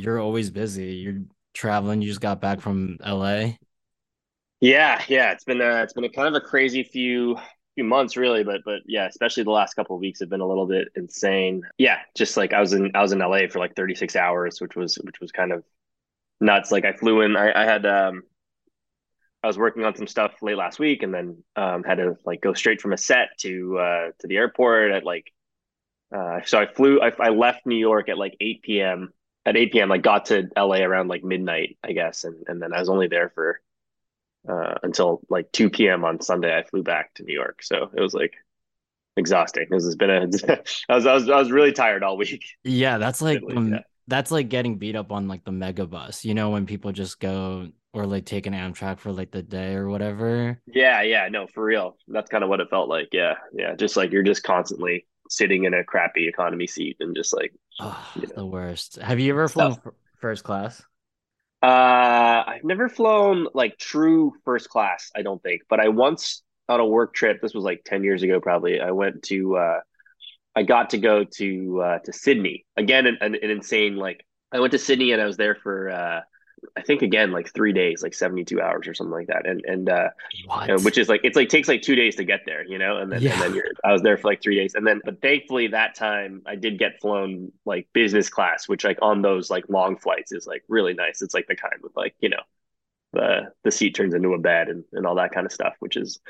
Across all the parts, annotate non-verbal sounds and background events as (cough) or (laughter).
you're always busy. You're traveling. You just got back from LA. Yeah, yeah, it's been a, it's been a kind of a crazy few few months really, but but yeah, especially the last couple of weeks have been a little bit insane. Yeah, just like I was in I was in LA for like 36 hours, which was which was kind of nuts. Like I flew in, I, I had um I was working on some stuff late last week and then um had to like go straight from a set to uh to the airport at like uh so I flew I, I left New York at like 8 p.m. At 8 p.m. I got to LA around like midnight, I guess, and and then I was only there for uh, until like 2 p.m. on Sunday. I flew back to New York, so it was like exhausting. This has been a (laughs) I was I was I was really tired all week. Yeah, that's like um, yeah. that's like getting beat up on like the mega bus. You know when people just go or like take an Amtrak for like the day or whatever. Yeah, yeah, no, for real. That's kind of what it felt like. Yeah, yeah, just like you're just constantly sitting in a crappy economy seat and just like oh, know, the worst. Have you ever flown first class? Uh, I've never flown like true first class, I don't think, but I once on a work trip, this was like 10 years ago probably. I went to uh I got to go to uh to Sydney. Again an, an, an insane like I went to Sydney and I was there for uh I think again like three days, like seventy two hours or something like that, and and uh, which is like it's like takes like two days to get there, you know, and then yeah. and then you're I was there for like three days, and then but thankfully that time I did get flown like business class, which like on those like long flights is like really nice. It's like the kind with like you know the the seat turns into a bed and and all that kind of stuff, which is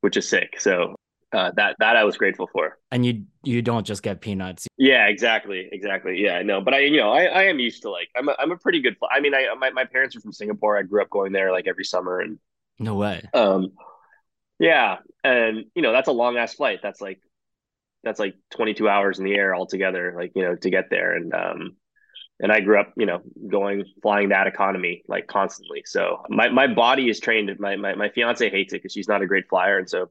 which is sick. So uh, that that I was grateful for. And you you don't just get peanuts. Yeah, exactly, exactly. Yeah, no, but I you know I, I am used to like I'm a, I'm a pretty good. I mean, I my my parents are from Singapore. I grew up going there like every summer and. No way. Um, yeah, and you know that's a long ass flight. That's like that's like 22 hours in the air altogether. Like you know to get there and um and I grew up, you know, going flying that economy like constantly. So my, my body is trained. My, my my fiance hates it because she's not a great flyer, and so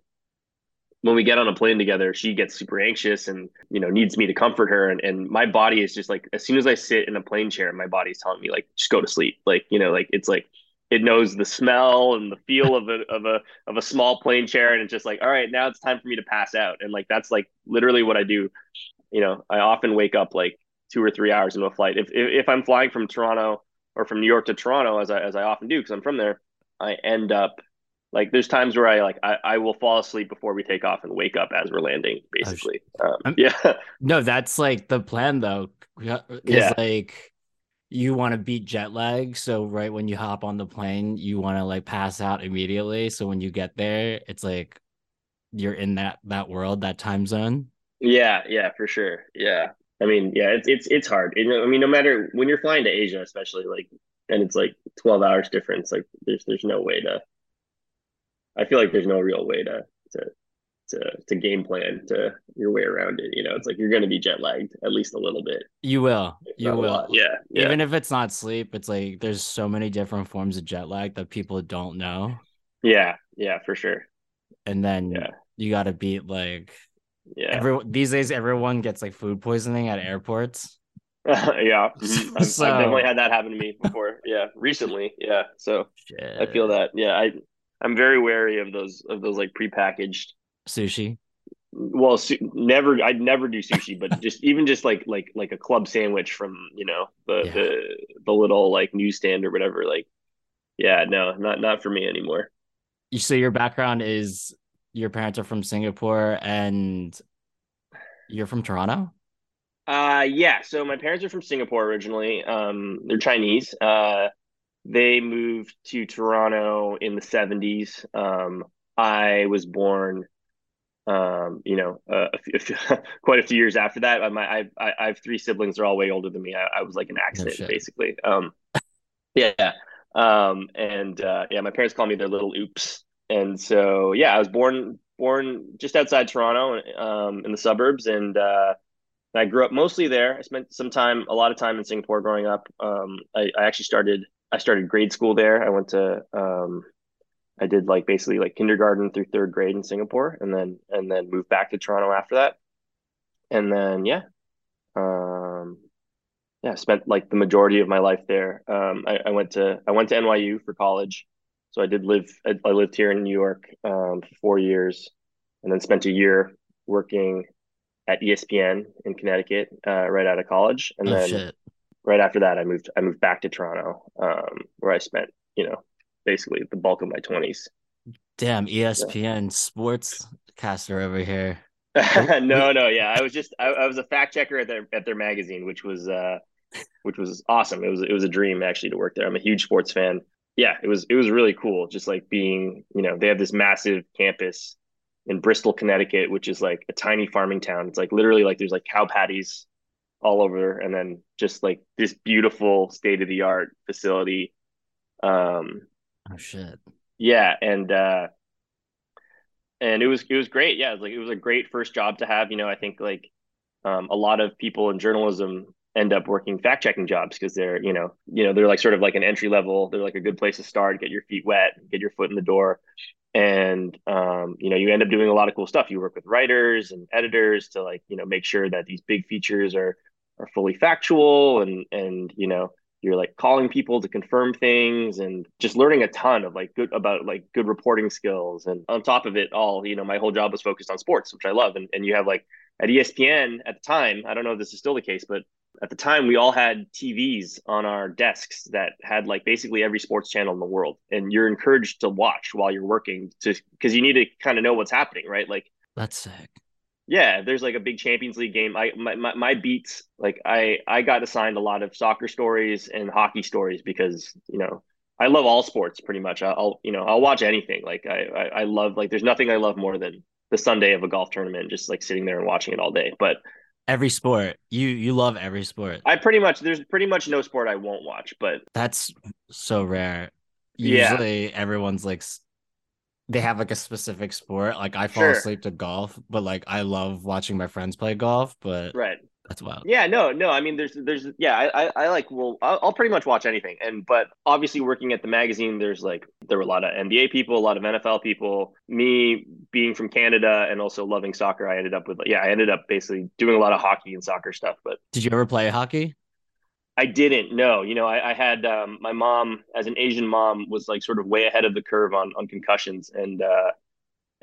when we get on a plane together, she gets super anxious and, you know, needs me to comfort her. And, and my body is just like, as soon as I sit in a plane chair, my body's telling me like, just go to sleep. Like, you know, like it's like, it knows the smell and the feel of a, of a, of a small plane chair. And it's just like, all right, now it's time for me to pass out. And like, that's like literally what I do. You know, I often wake up like two or three hours into a flight. If, if, if I'm flying from Toronto or from New York to Toronto, as I, as I often do, cause I'm from there, I end up like there's times where I like I, I will fall asleep before we take off and wake up as we're landing, basically. Oh, um, (laughs) yeah. No, that's like the plan though. Yeah. like you want to beat jet lag. So right when you hop on the plane, you want to like pass out immediately. So when you get there, it's like you're in that that world, that time zone. Yeah, yeah, for sure. Yeah. I mean, yeah, it's it's it's hard. It, I mean, no matter when you're flying to Asia, especially like, and it's like 12 hours difference. Like, there's there's no way to I feel like there's no real way to to to to game plan to your way around it. You know, it's like you're going to be jet lagged at least a little bit. You will. You will. Yeah, yeah. Even if it's not sleep, it's like there's so many different forms of jet lag that people don't know. Yeah. Yeah, for sure. And then yeah. you got to beat like yeah. Everyone these days everyone gets like food poisoning at airports. (laughs) yeah. I've, (laughs) so, I've, definitely had that happen to me before. Yeah, recently. Yeah, so shit. I feel that. Yeah, I I'm very wary of those of those like prepackaged sushi. Well, su- never. I'd never do sushi, but (laughs) just even just like like like a club sandwich from you know the yeah. the the little like newsstand or whatever. Like, yeah, no, not not for me anymore. You so your background is your parents are from Singapore and you're from Toronto. Uh, yeah. So my parents are from Singapore originally. Um, they're Chinese. Uh, they moved to Toronto in the 70s. Um, I was born, um, you know, uh, (laughs) a few, quite a few years after that. I, I, I have three siblings. They're all way older than me. I, I was like an accident, no basically. Um, yeah. Um, and uh, yeah, my parents call me their little oops. And so, yeah, I was born born just outside Toronto, um, in the suburbs, and uh, I grew up mostly there. I spent some time, a lot of time in Singapore growing up. Um, I, I actually started I started grade school there. I went to um, I did like basically like kindergarten through third grade in Singapore, and then and then moved back to Toronto after that. And then yeah, um, yeah, spent like the majority of my life there. Um, I, I went to I went to NYU for college, so I did live. I, I lived here in New York um, for four years, and then spent a year working at ESPN in Connecticut uh, right out of college, and oh, then. Shit right after that, I moved I moved back to Toronto, um, where I spent you know basically the bulk of my twenties. Damn, ESPN sports caster over here. (laughs) no, no, yeah, I was just I, I, was a fact checker at their at their magazine, which was uh, which was awesome. It was it was a dream actually to work there. I'm a huge sports fan. Yeah, it was it was really cool. Just like being, you know, they have this massive campus in Bristol, Connecticut, which is like a tiny farming town. It's like literally like there's like cow patties all over, and then just like this beautiful state of the art facility. Um, oh shit. Yeah, and uh, and it was it was great. Yeah, it was like it was a great first job to have. You know, I think like um, a lot of people in journalism end up working fact checking jobs because they're you know you know they're like sort of like an entry level. They're like a good place to start, get your feet wet, get your foot in the door, and um, you know you end up doing a lot of cool stuff. You work with writers and editors to like you know make sure that these big features are are fully factual and and you know you're like calling people to confirm things and just learning a ton of like good about like good reporting skills. And on top of it all you know my whole job was focused on sports which i love. And, and you have like at espn at the time i don't know if this is still the case but at the time we all had tvs on our desks that had like basically every sports channel in the world. And you're encouraged to watch while you're working to because you need to kind of know what's happening right? Like that's sick yeah, there's like a big Champions League game. I my, my, my beats like I I got assigned a lot of soccer stories and hockey stories because you know I love all sports pretty much. I'll you know I'll watch anything. Like I, I I love like there's nothing I love more than the Sunday of a golf tournament, just like sitting there and watching it all day. But every sport you you love every sport. I pretty much there's pretty much no sport I won't watch. But that's so rare. Usually yeah. everyone's like they have like a specific sport. Like I fall sure. asleep to golf, but like I love watching my friends play golf. But right, that's wild. Yeah, no, no. I mean, there's, there's, yeah. I, I, I like. Well, I'll, I'll, pretty much watch anything. And but obviously, working at the magazine, there's like there were a lot of NBA people, a lot of NFL people. Me being from Canada and also loving soccer, I ended up with yeah, I ended up basically doing a lot of hockey and soccer stuff. But did you ever play hockey? I didn't know. You know, I, I had um, my mom, as an Asian mom, was like sort of way ahead of the curve on on concussions, and uh,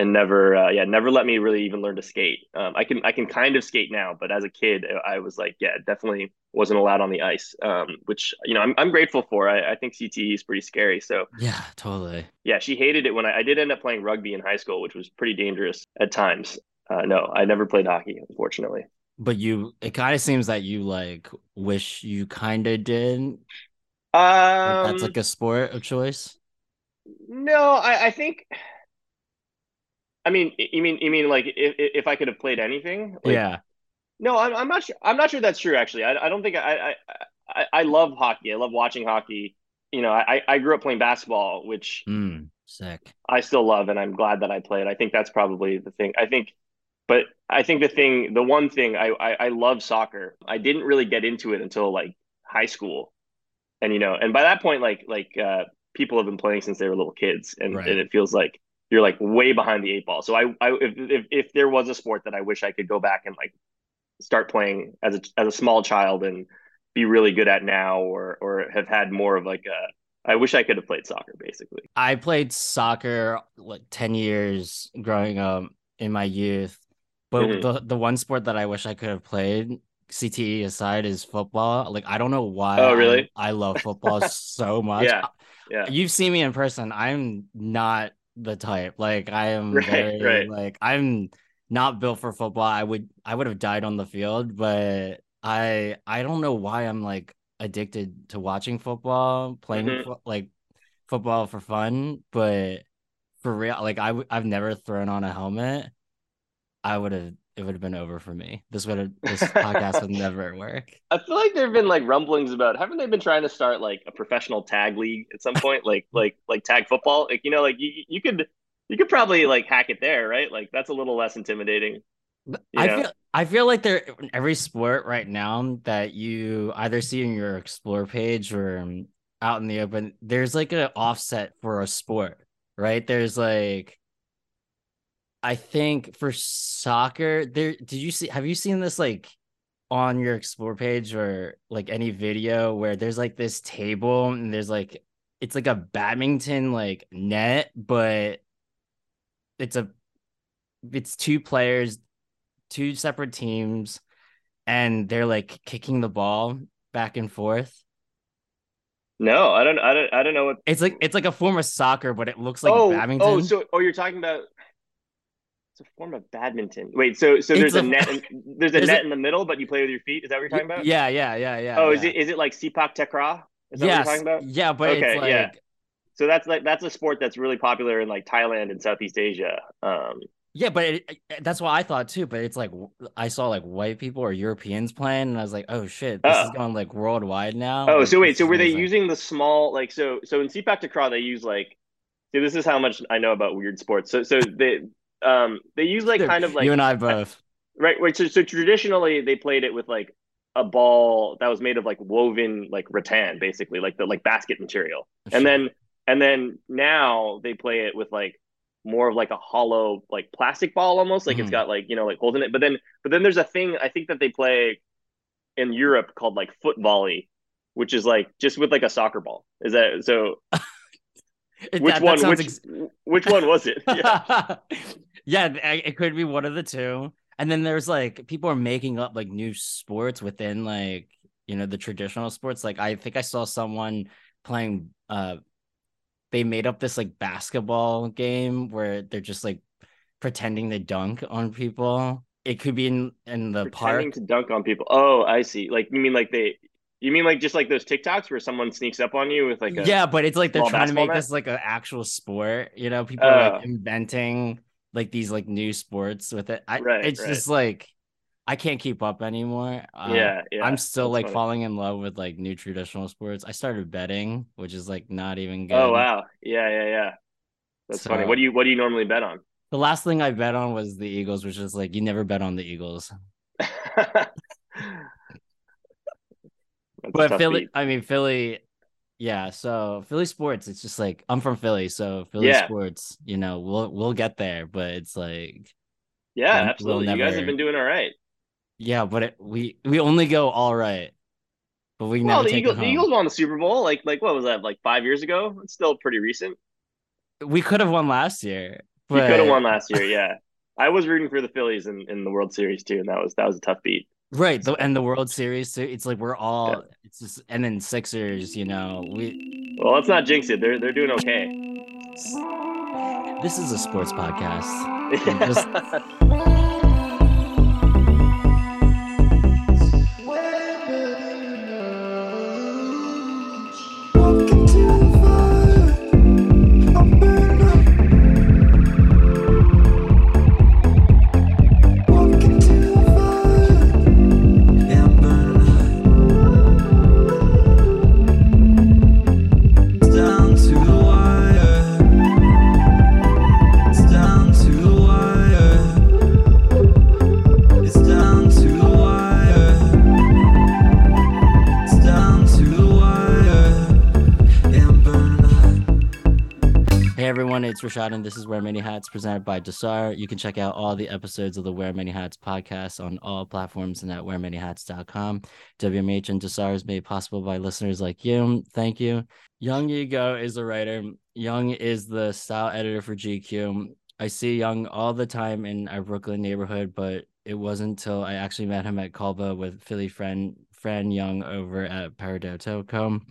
and never, uh, yeah, never let me really even learn to skate. Um, I can I can kind of skate now, but as a kid, I was like, yeah, definitely wasn't allowed on the ice. Um, which you know, I'm I'm grateful for. I, I think CTE is pretty scary. So yeah, totally. Yeah, she hated it when I, I did end up playing rugby in high school, which was pretty dangerous at times. Uh, no, I never played hockey, unfortunately but you it kind of seems that you like wish you kind of did um like that's like a sport of choice? No i i think i mean you mean you mean like if if i could have played anything like, yeah. No I'm, I'm not sure i'm not sure that's true actually. I, I don't think I, I i i love hockey. I love watching hockey. You know i i grew up playing basketball which mm, sick. I still love and i'm glad that i played. I think that's probably the thing. I think but I think the thing, the one thing I, I, I love soccer. I didn't really get into it until like high school, and you know, and by that point, like like uh, people have been playing since they were little kids, and, right. and it feels like you're like way behind the eight ball. So I, I if, if if there was a sport that I wish I could go back and like start playing as a as a small child and be really good at now, or or have had more of like a I wish I could have played soccer basically. I played soccer like 10 years growing up in my youth. But mm-hmm. the the one sport that I wish I could have played, CTE aside, is football. Like I don't know why. Oh, really? I, I love football (laughs) so much. Yeah. Yeah. You've seen me in person. I'm not the type. Like I am (laughs) right, very right. like I'm not built for football. I would I would have died on the field, but I I don't know why I'm like addicted to watching football, playing mm-hmm. fo- like football for fun, but for real, like I I've never thrown on a helmet I would have it would have been over for me. This would have this (laughs) podcast would never work. I feel like there have been like rumblings about haven't they been trying to start like a professional tag league at some point, like (laughs) like like tag football? Like you know, like you you could you could probably like hack it there, right? Like that's a little less intimidating. I know? feel I feel like there every sport right now that you either see in your explore page or um, out in the open, there's like an offset for a sport, right? There's like I think for soccer, there did you see have you seen this like on your explore page or like any video where there's like this table and there's like it's like a badminton like net, but it's a it's two players, two separate teams, and they're like kicking the ball back and forth? No, I don't. I don't. I don't know what. It's like it's like a form of soccer, but it looks like oh, oh badminton. oh, so oh, you're talking about. It's a form of badminton. Wait, so so there's a, a- net. In, (laughs) there's a there's net a- in the middle, but you play with your feet. Is that what you're talking about? Yeah, yeah, yeah, yeah. Oh, yeah. is it is it like Sepak Takraw? Is that yes, what you're talking about? yeah, but Okay, it's like yeah. So that's like that's a sport that's really popular in like Thailand and Southeast Asia. Um, Yeah, but it, that's what I thought too. But it's like I saw like white people or Europeans playing, and I was like, "Oh shit, this is Oh. going like worldwide now." Oh, Like, so wait, so were they amazing. using the small like so so in Sepak Takraw they use like see this is how much I know about weird sports. So so they um they use like kind of like (laughs) you and I (laughs) both. right right so so traditionally they played it with like a ball that was made of like woven like rattan basically like the like basket material. And then and then now they play it with like more of like a hollow like plastic ball almost like it's got like you know like holes in it. But then but then there's a thing i think that they play in europe called like foot volley which is like just with like a soccer ball. Is that so (laughs) It- which that- that one sounds which ex- which one was it? Yeah yeah, it could be one of the two. And then there's like people are making up like new sports within like you know the traditional sports. Like I think I saw someone playing. uh They made up this like basketball game where they're just like pretending to dunk on people. It could be in in the pretending park. to dunk on people oh i see like you mean like they you mean like just like those tiktoks where someone sneaks up on you with like a yeah, but it's like they're trying to make net? this like an actual sport. You know, people are Oh. like inventing like these like new sports with it. I, Right, it's right. just like I can't keep up anymore. Uh, yeah yeah I'm still like funny. falling in love with like new traditional sports. I started betting, which is like not even good. Oh wow. Yeah, yeah, yeah. That's funny. What do you what do you normally bet on? The last thing I bet on was the Eagles, which is like you never bet on the Eagles. (laughs) (laughs) But Philly, beat. I mean Philly, yeah. So Philly sports, it's just like I'm from Philly, so Philly Yeah. sports, you know, we'll we'll get there, but it's like Yeah, we'll- we'll absolutely. You guys have been doing all right. Yeah, but it, we we only go all right, but we Well, the Eagles, the. Eagles won the Super Bowl. Like like what was that? Like five years ago? It's still pretty recent. We could have won last year, but could have won last year. Yeah, I was rooting for the Phillies in, in the World Series too, and that was that was a tough beat. Right. The, and the World Series. It's like we're all. It's just and then Sixers. You know, we. Well, let's not jinx it. They're they're doing okay. This is a sports podcast. (laughs) (laughs) everyone, it's Rashad, and this is Wear Many Hats presented by Dahsar. You can check out all the episodes of the Wear Many Hats podcast on all platforms and at wearmanyhats.com. WMH and Dahsar is made possible by listeners like you. Thank you. Yang-Yi Goh is a writer. Yang is the style editor for GQ. I see Yang all the time in our Brooklyn neighborhood, but it wasn't until I actually met him at Colbo with Philly friend Fran Young over at Paradotocom.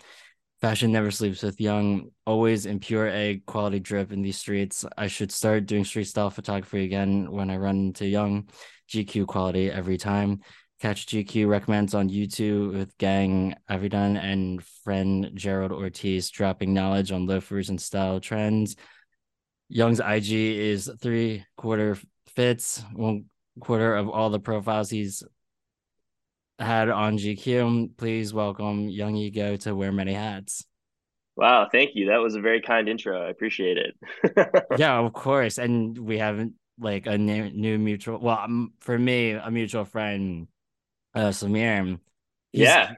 Fashion never sleeps with Yang, always in pure egg quality drip in these streets. I should start doing street style photography again when I run into Yang. GQ quality every time. Catch GQ recommends on YouTube with Gang Avidan and friend Gerald Ortiz dropping knowledge on loafers and style trends. Yang's IG is three quarter fits, one quarter of all the profiles he's had on GQ. Please welcome Yang-Yi Goh to Wear Many Hats. wow, thank you. That was a very kind intro. I appreciate it. (laughs) yeah, of course. And we haven't like a new, new mutual. Well, um, for me, a mutual friend, uh, Samir. Yeah.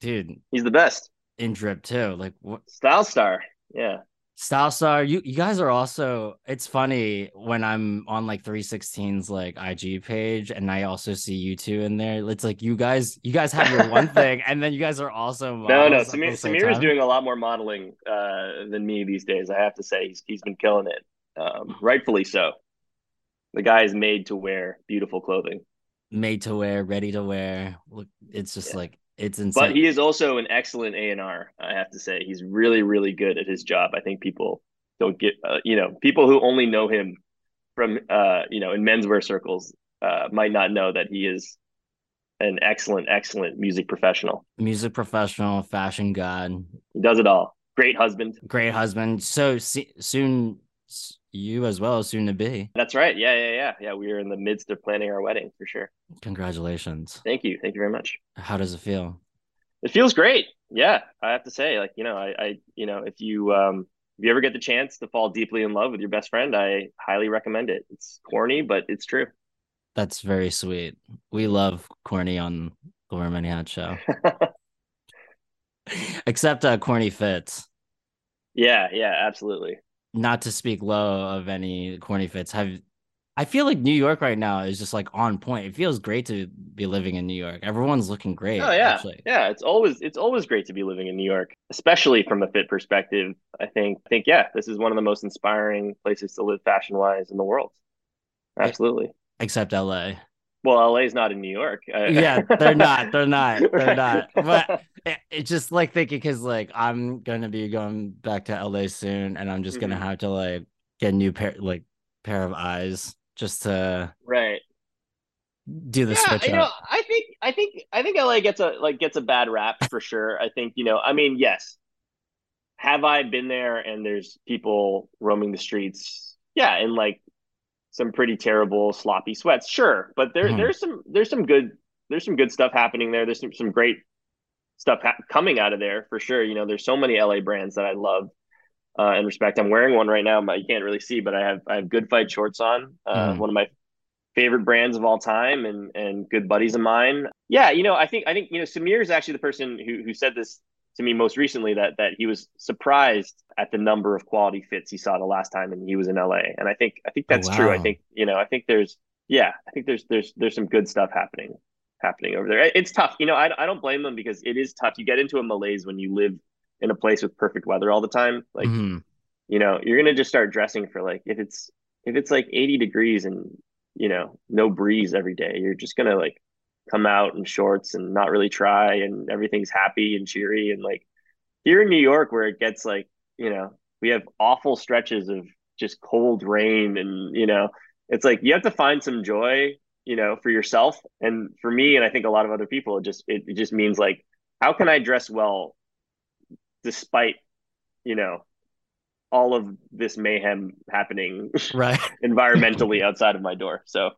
dude, He's the best. in drip too. Like what Style star. Yeah. Style star? You you guys are also. It's funny when I'm on like 316's like IG page, and I also see you two in there. It's like you guys, you guys have your one (laughs) thing, and then you guys are also No, no. Samir, Samir is doing a lot more modeling uh, than me these days. I have to say, he's he's been killing it. Um, rightfully so. The guy is made to wear beautiful clothing. made to wear, ready to wear. Look, it's just Yeah. like It's insane. But he is also an excellent A and R. I have to say, he's really, really good at his job. I think people don't get, uh, you know, people who only know him from, uh, you know, in menswear circles, uh, might not know that he is an excellent, excellent music professional. Music professional, fashion god, He does it all. Great husband. great husband. So se- soon, you as well, soon to be. That's right. Yeah, yeah, yeah, yeah. We are in the midst of planning our wedding for sure. Congratulations. Thank you. Thank you very much. How does it feel? It feels great. Yeah, I have to say, like, you know, I, I, you know, if you, um, if you ever get the chance to fall deeply in love with your best friend, I highly recommend it. It's corny, but it's true. That's very sweet. We love corny on the Women Hat Show, (laughs) except uh, corny fits. yeah, yeah, absolutely. Not to speak low of any corny fits. Have I feel like New York right now is just like on point. It feels great to be living in New York. Everyone's looking great. Oh yeah, actually. yeah. It's always it's always great to be living in New York, especially from a fit perspective. I think I think yeah, this is one of the most inspiring places to live fashion wise in the world. Absolutely. Except LA. Well, LA is not in New York. Uh, (laughs) Yeah, they're not. They're not. They're not. But (laughs) it, it's just like thinking because like I'm gonna be going back to LA soon, and I'm just gonna Mhm. have to like get a new pair like pair of eyes just to right. do the yeah, switch you know. I think I think I think LA gets a like gets a bad rap for sure. I think, you know, I mean, yes. Have I been there and there's people roaming the streets? Yeah, and like some pretty terrible sloppy sweats. Sure, but there Mhm. there's some there's some good there's some good stuff happening there. There's some some great stuff ha- coming out of there for sure. You know, there's so many LA brands that I love uh, and respect. I'm wearing one right now, but you can't really see, but I have I have Good Fight shorts on. Uh, Mhm. One of my favorite brands of all time, and and good buddies of mine. Yeah, you know, I think I think you know Samir is actually the person who who said this to me most recently that that he was surprised at the number of quality fits he saw the last time and he was in LA. And I think I think Oh, that's true. I think you know I think there's yeah I think there's there's there's some good stuff happening happening over there. It's tough, you know. I I don't blame them because it is tough. You get into a malaise when you live in a place with perfect weather all the time. Like Mhm. you know you're gonna just start dressing for like if it's if it's like 80 degrees and you know no breeze every day you're just gonna like come out in shorts and not really try and everything's happy and cheery and like here in new york where it gets like you know we have awful stretches of just cold rain and you know it's like you have to find some joy you know for yourself and for me and i think a lot of other people it just it, it just means like how can i dress well despite you know all of this mayhem happening Right. (laughs) environmentally outside of my door. So,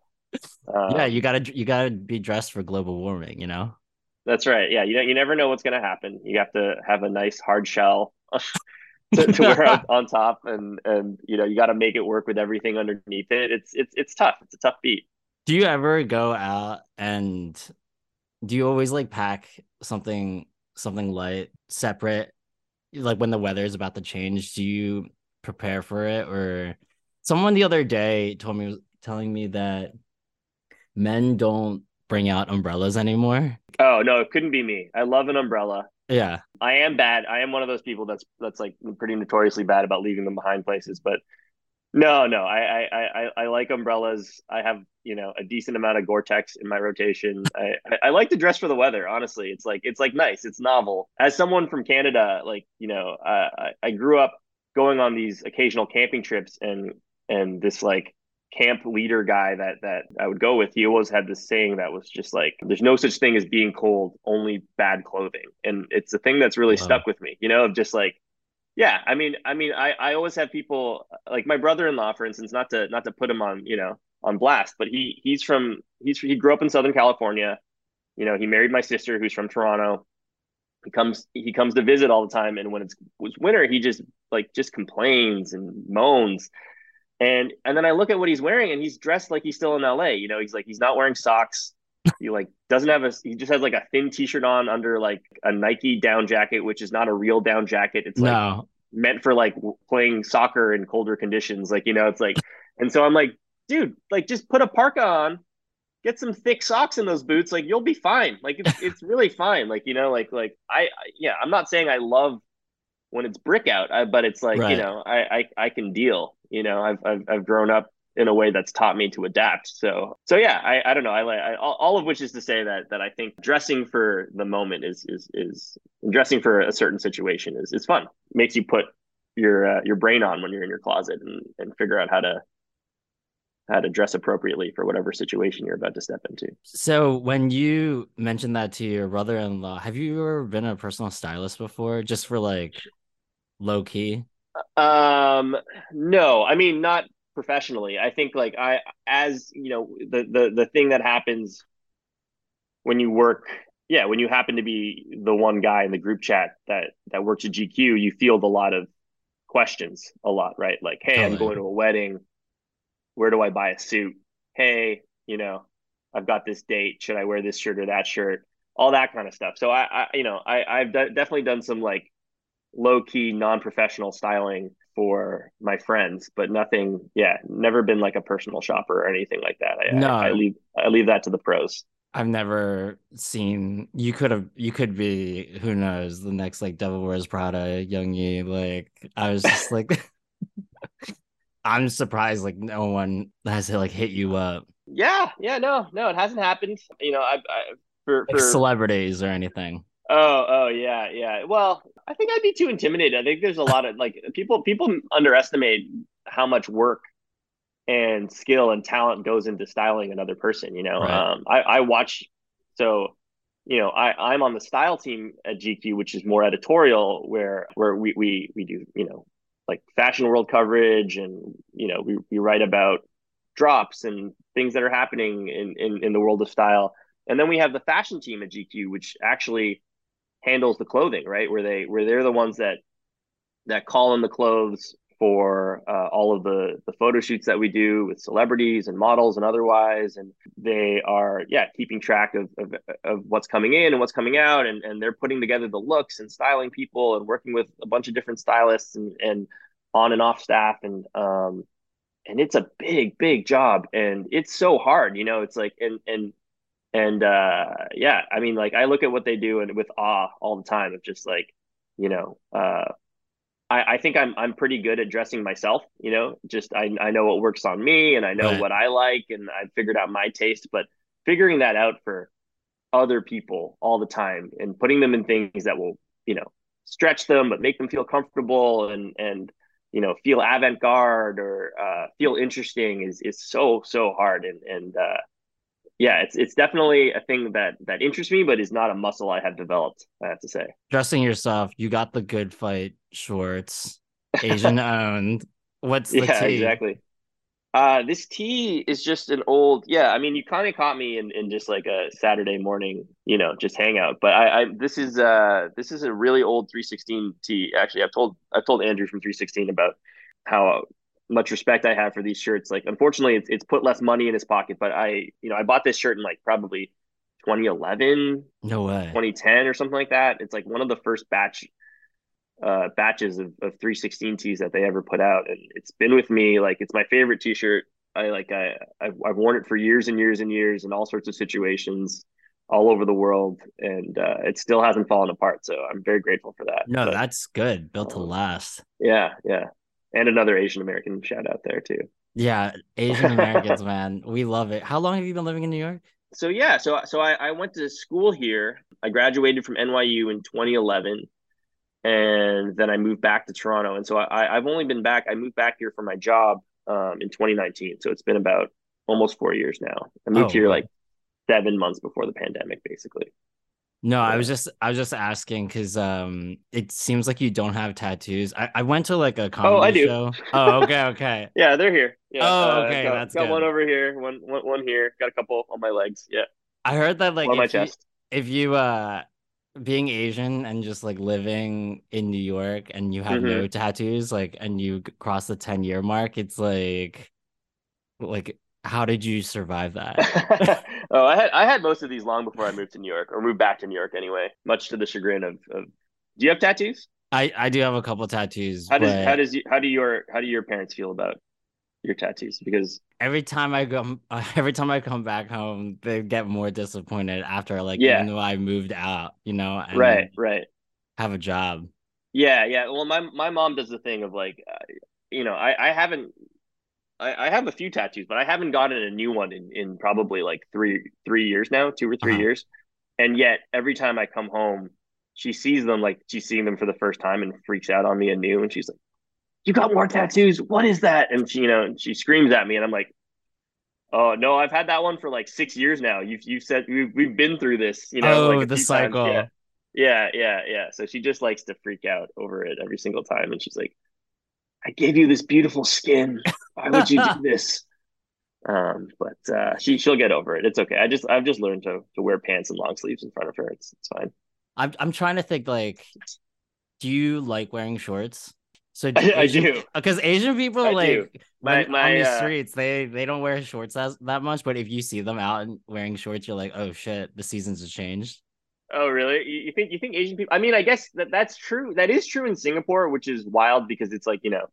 uh, yeah, you gotta you gotta be dressed for global warming. You know. that's right. Yeah, you know, you never know what's going to happen. You have to have a nice hard shell (laughs) to, to wear on, on top, and and you know, you got to make it work with everything underneath it. It's it's it's tough. It's a tough beat. Do you ever go out and do you always like pack something something light separate like when the weather is about to change do you prepare for it or someone the other day told me telling me that men don't bring out umbrellas anymore Oh no, it couldn't be me. I love an umbrella. yeah I am bad. I am one of those people that's that's like pretty notoriously bad about leaving them behind places. But no, no, I I I, I like umbrellas. I have you know a decent amount of Gore-Tex in my rotation. I, I I like to dress for the weather. Honestly, it's like it's like nice. It's novel. As someone from Canada, like you know, uh, I I grew up going on these occasional camping trips, and and this like camp leader guy that that I would go with, he always had this saying that was just like, "There's no such thing as being cold, only bad clothing," and it's a thing that's really Wow. stuck with me. You know, of just like, yeah, I mean, I mean, I I always have people like my brother-in-law, for instance, not to not to put him on you know on blast, but he he's from he's he grew up in Southern California. You know, he married my sister, who's from Toronto. He comes he comes to visit all the time, and when it's, it's winter, he just like just complains and moans. And and then I look at what he's wearing, and he's dressed like he's still in LA. You know, he's like he's not wearing socks. He like doesn't have a. He just has like a thin T-shirt on under like a Nike down jacket, which is not a real down jacket. It's like no meant for like playing soccer in colder conditions. Like you know, it's like, and so I'm like, dude, like just put a parka on, get some thick socks in those boots. Like you'll be fine. Like it's (laughs) it's really fine. Like you know, like like I, I yeah, I'm not saying I love when it's brick out, I, but it's like Right. you know, I, I I can deal. You know, I've I've I've grown up in a way that's taught me to adapt. So so yeah, I, I don't know. I like all, of which is to say that that I think dressing for the moment is is is dressing for a certain situation is is fun. Makes you put your uh, your brain on when you're in your closet and and figure out how to how to dress appropriately for whatever situation you're about to step into. So when you mentioned that to your brother-in-law, have you ever been a personal stylist before, just for like low key? Um, no, I mean not professionally. I think like I, as you know, the the the thing that happens when you work, yeah, when you happen to be the one guy in the group chat that that works at GQ, you field a lot of questions a lot, right? Like, hey, I'm going to a wedding. Where do I buy a suit? Hey, you know, I've got this date. Should I wear this shirt or that shirt? All that kind of stuff. So I, I you know, I I've de- definitely done some like low key non professional styling for my friends, but nothing. Yeah, never been like a personal shopper or anything like that. I, No. I, I leave I leave that to the pros. I've never seen you could have you could be who knows the next like Devil Wears Prada Yang-Yi like I was just like (laughs) I'm surprised like no one has like hit you up Yeah, yeah, no, no, it hasn't happened. You know, I, I for like for celebrities or anything. Oh, oh yeah, yeah. Well, I think I'd be too intimidated. I think there's a lot of like people people underestimate how much work and skill and talent goes into styling another person, you know. Right. Um I I watch so you know, I I'm on the style team at GQ which is more editorial where where we we we do, you know, like fashion world coverage and you know, we we write about drops and things that are happening in in in the world of style. And then we have the fashion team at GQ which actually handles the clothing, right? Where they where they're the ones that that call in the clothes for uh, all of the the photo shoots that we do with celebrities and models and otherwise, and they are yeah keeping track of of, of what's coming in and what's coming out, and and they're putting together the looks and styling people and working with a bunch of different stylists and and on and off staff. And um and it's a big big job. And it's so hard you know it's like and and and uh yeah i mean like i look at what they do and with awe all the time of just like you know uh I, I think I'm I'm pretty good at dressing myself, you know. Just I, I know what works on me and I know Right. what I like and I've figured out my taste, but figuring that out for other people all the time and putting them in things that will, you know, stretch them but make them feel comfortable and and you know feel avant-garde or uh, feel interesting is is so so hard and and uh, yeah, it's it's definitely a thing that that interests me, but is not a muscle I have developed. I have to say. Dressing yourself, you got the good fight shorts, Asian (laughs) owned. What's the yeah, tea? exactly. Uh, this tea is just an old, yeah. I mean, you kind of caught me in, in just like a Saturday morning, you know, just hangout. But I, I, this is, uh, this is a really old 316 tea. Actually, I've told, I've told Andrew from 316 about how much respect I have for these shirts. Like, unfortunately, it's, it's put less money in his pocket. But I, you know, I bought this shirt in like probably 2011, No way. 2010 or something like that. It's like one of the first batch uh, batches of, of 316 tees that they ever put out, and it's been with me. Like it's my favorite T-shirt. I like I I've, I've worn it for years and years and years in all sorts of situations all over the world, and uh, it still hasn't fallen apart. So I'm very grateful for that. No, But, that's good. Built to um, last. yeah, yeah, and another Asian American shout out there too. Yeah, Asian Americans, (laughs) man. We love it. How long have you been living in New York? so yeah, so so I, I went to school here. I graduated from NYU in 2011, and then I moved back to Toronto. And so I, I've only been back. I moved back here for my job um, in 2019. So it's been about almost four years now. I moved Oh, here like seven months before the pandemic, basically. No, I was just I was just asking because um it seems like you don't have tattoos. I, I went to like a comedy Oh, I do. show. Oh, okay, okay. (laughs) Yeah, they're here. Yeah. Oh, uh, okay, got, that's got good. one over here, one, one one here. Got a couple on my legs. Yeah, I heard that like on my if you, chest. if you uh being Asian and just like living in New York and you have no tattoos, like and you cross the 10 year mark, it's like like how did you survive that? (laughs) oh, I had I had most of these long before I moved to New York or moved back to New York anyway. Much to the chagrin of, of Do you have tattoos? I I do have a couple tattoos, How does but how does you, how do your how do your parents feel about your tattoos? Because every time I go (laughs) every time I come back home, they get more disappointed after like Yeah. even though I moved out, you know, and right, right. have a job. Yeah, yeah. Well, my my mom does the thing of like, uh, you know, I I haven't I, I have a few tattoos, but I haven't gotten a new one in, in probably like three three years now, two or 3 Uh-huh. years. And yet every time I come home, she sees them like she's seeing them for the first time and freaks out on me anew. And she's like, "You got more tattoos? What is that?" And she, you know, she screams at me, and I'm like, "Oh no, I've had that one for like six years now. You've you've said we've we've been through this, you know, oh, like the few times." cycle. Yeah. Yeah, yeah, yeah. So she just likes to freak out over it every single time. And she's like, I gave you this beautiful skin. Why would you do (laughs) this? Um, but uh she she'll get over it. It's okay. I just I've just learned to to wear pants and long sleeves in front of her. It's it's fine. I'm I'm trying to think like, do you like wearing shorts? So I, (laughs) I do. because Asian people I like. My- when- my, on the uh, streets they they don't wear shorts as that much, but if you see them out and wearing shorts, you're like, oh shit, the seasons have changed. Oh, really? You, think you think Asian people? I mean, I guess that that's true. That is true in Singapore, which is wild because it's like you know,